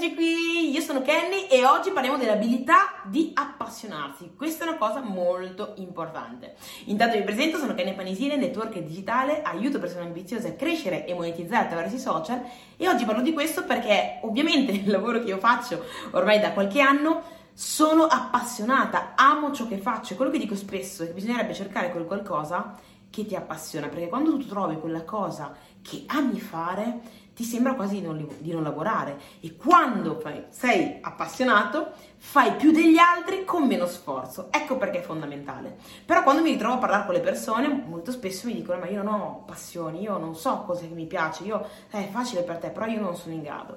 Eccoci qui, io sono Kenny e oggi parliamo dell'abilità di appassionarsi. Questa è una cosa molto importante. Intanto vi presento, sono Kenny Panisile, network digitale, aiuto persone ambiziose a crescere e monetizzare attraverso i social e oggi parlo di questo perché ovviamente il lavoro che io faccio ormai da qualche anno sono appassionata, amo ciò che faccio e quello che dico spesso è che bisognerebbe cercare quel qualcosa che ti appassiona, perché quando tu trovi quella cosa che ami fare, ti sembra quasi di non, di non lavorare e quando fai, sei appassionato fai più degli altri con meno sforzo. Ecco perché è fondamentale. Però quando mi ritrovo a parlare con le persone, molto spesso mi dicono: Ma io non ho passioni, io non so cosa che mi piace, io eh, è facile per te, però io non sono in grado.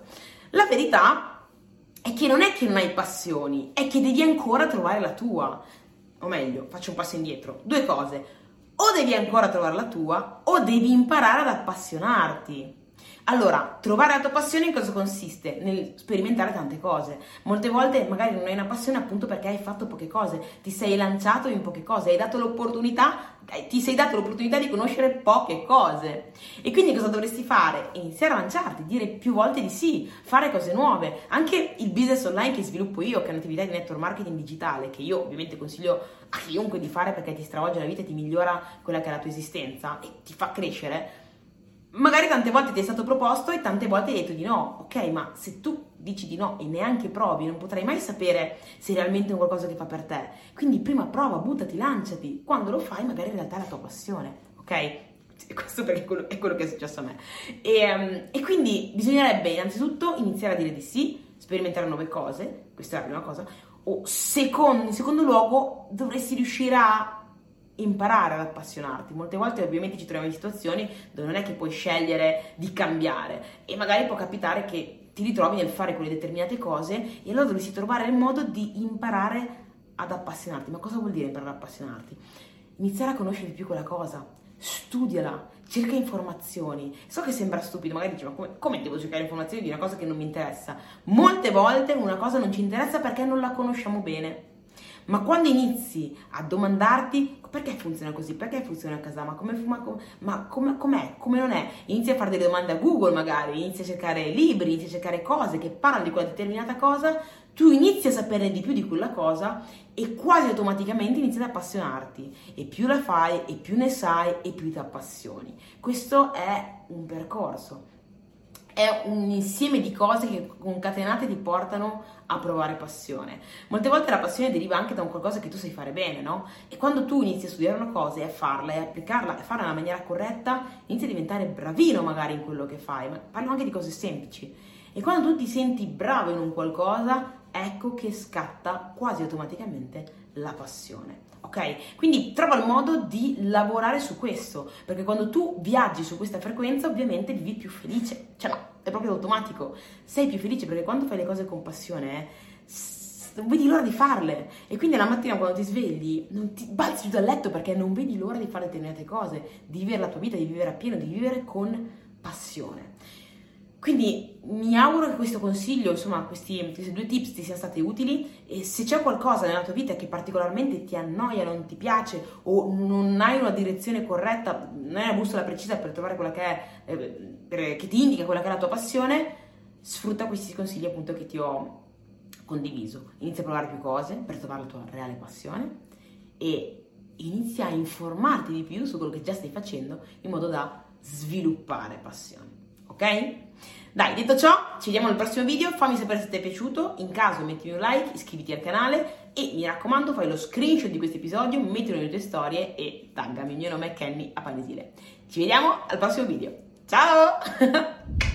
La verità è che non è che non hai passioni, è che devi ancora trovare la tua. O meglio, faccio un passo indietro. Due cose. O devi ancora trovare la tua, o devi imparare ad appassionarti. Allora, trovare la tua passione in cosa consiste? Nel sperimentare tante cose. Molte volte magari non hai una passione appunto perché hai fatto poche cose, ti sei lanciato in poche cose, hai dato l'opportunità, eh, ti sei dato l'opportunità di conoscere poche cose. E quindi cosa dovresti fare? Iniziare a lanciarti, dire più volte di sì, fare cose nuove. Anche il business online che sviluppo io, che è un'attività di network marketing digitale, che io ovviamente consiglio a chiunque di fare perché ti stravolge la vita e ti migliora quella che è la tua esistenza e ti fa crescere magari tante volte ti è stato proposto e tante volte hai detto di no. Ok, ma se tu dici di no e neanche provi, non potrai mai sapere se realmente è qualcosa che fa per te. Quindi prima prova, buttati, lanciati. Quando lo fai, magari in realtà è la tua passione. Ok? Questo perché è quello, è quello che è successo a me. E, um, e quindi bisognerebbe innanzitutto iniziare a dire di sì, sperimentare nuove cose, questa è la prima cosa. O secondo, in secondo luogo dovresti riuscire a imparare ad appassionarti. Molte volte ovviamente ci troviamo in situazioni dove non è che puoi scegliere di cambiare e magari può capitare che ti ritrovi nel fare quelle determinate cose e allora dovresti trovare il modo di imparare ad appassionarti. Ma cosa vuol dire imparare ad appassionarti? Iniziare a conoscere di più quella cosa, studiala, cerca informazioni. So che sembra stupido, magari dici, ma come, come, devo cercare informazioni di una cosa che non mi interessa? Molte volte una cosa non ci interessa perché non la conosciamo bene. Ma quando inizi a domandarti perché funziona così, perché funziona a casa, ma, come, ma, ma come, com'è, come non è, inizi a fare delle domande a Google magari, inizi a cercare libri, inizi a cercare cose che parlano di quella determinata cosa, tu inizi a sapere di più di quella cosa e quasi automaticamente inizi ad appassionarti. E più la fai e più ne sai e più ti appassioni. Questo è un percorso è un insieme di cose che concatenate ti portano a provare passione. Molte volte la passione deriva anche da un qualcosa che tu sai fare bene, no? E quando tu inizi a studiare una cosa e a farla e applicarla e farla nella maniera corretta, inizi a diventare bravino magari in quello che fai, ma parlo anche di cose semplici. E quando tu ti senti bravo in un qualcosa, ecco che scatta quasi automaticamente la passione ok? Quindi trova il modo di lavorare su questo, perché quando tu viaggi su questa frequenza ovviamente vivi più felice, cioè no, è proprio automatico, sei più felice perché quando fai le cose con passione non vedi l'ora di farle e quindi la mattina quando ti svegli non ti balzi giù dal letto perché non vedi l'ora di fare determinate cose, di vivere la tua vita, di vivere appieno, di vivere con passione. Quindi mi auguro che questo consiglio, insomma, questi, questi, due tips ti siano stati utili e se c'è qualcosa nella tua vita che particolarmente ti annoia, non ti piace o non hai una direzione corretta, non hai una bussola precisa per trovare quella che è, eh, per, che ti indica quella che è la tua passione, sfrutta questi consigli appunto che ti ho condiviso. Inizia a provare più cose per trovare la tua reale passione e inizia a informarti di più su quello che già stai facendo in modo da sviluppare passione ok? Dai, detto ciò, ci vediamo nel prossimo video, fammi sapere se ti è piaciuto, in caso mettimi un like, iscriviti al canale e mi raccomando fai lo screenshot di questo episodio, mettilo nelle tue storie e taggami, il mio nome è Kenny Apanesile. Ci vediamo al prossimo video, ciao!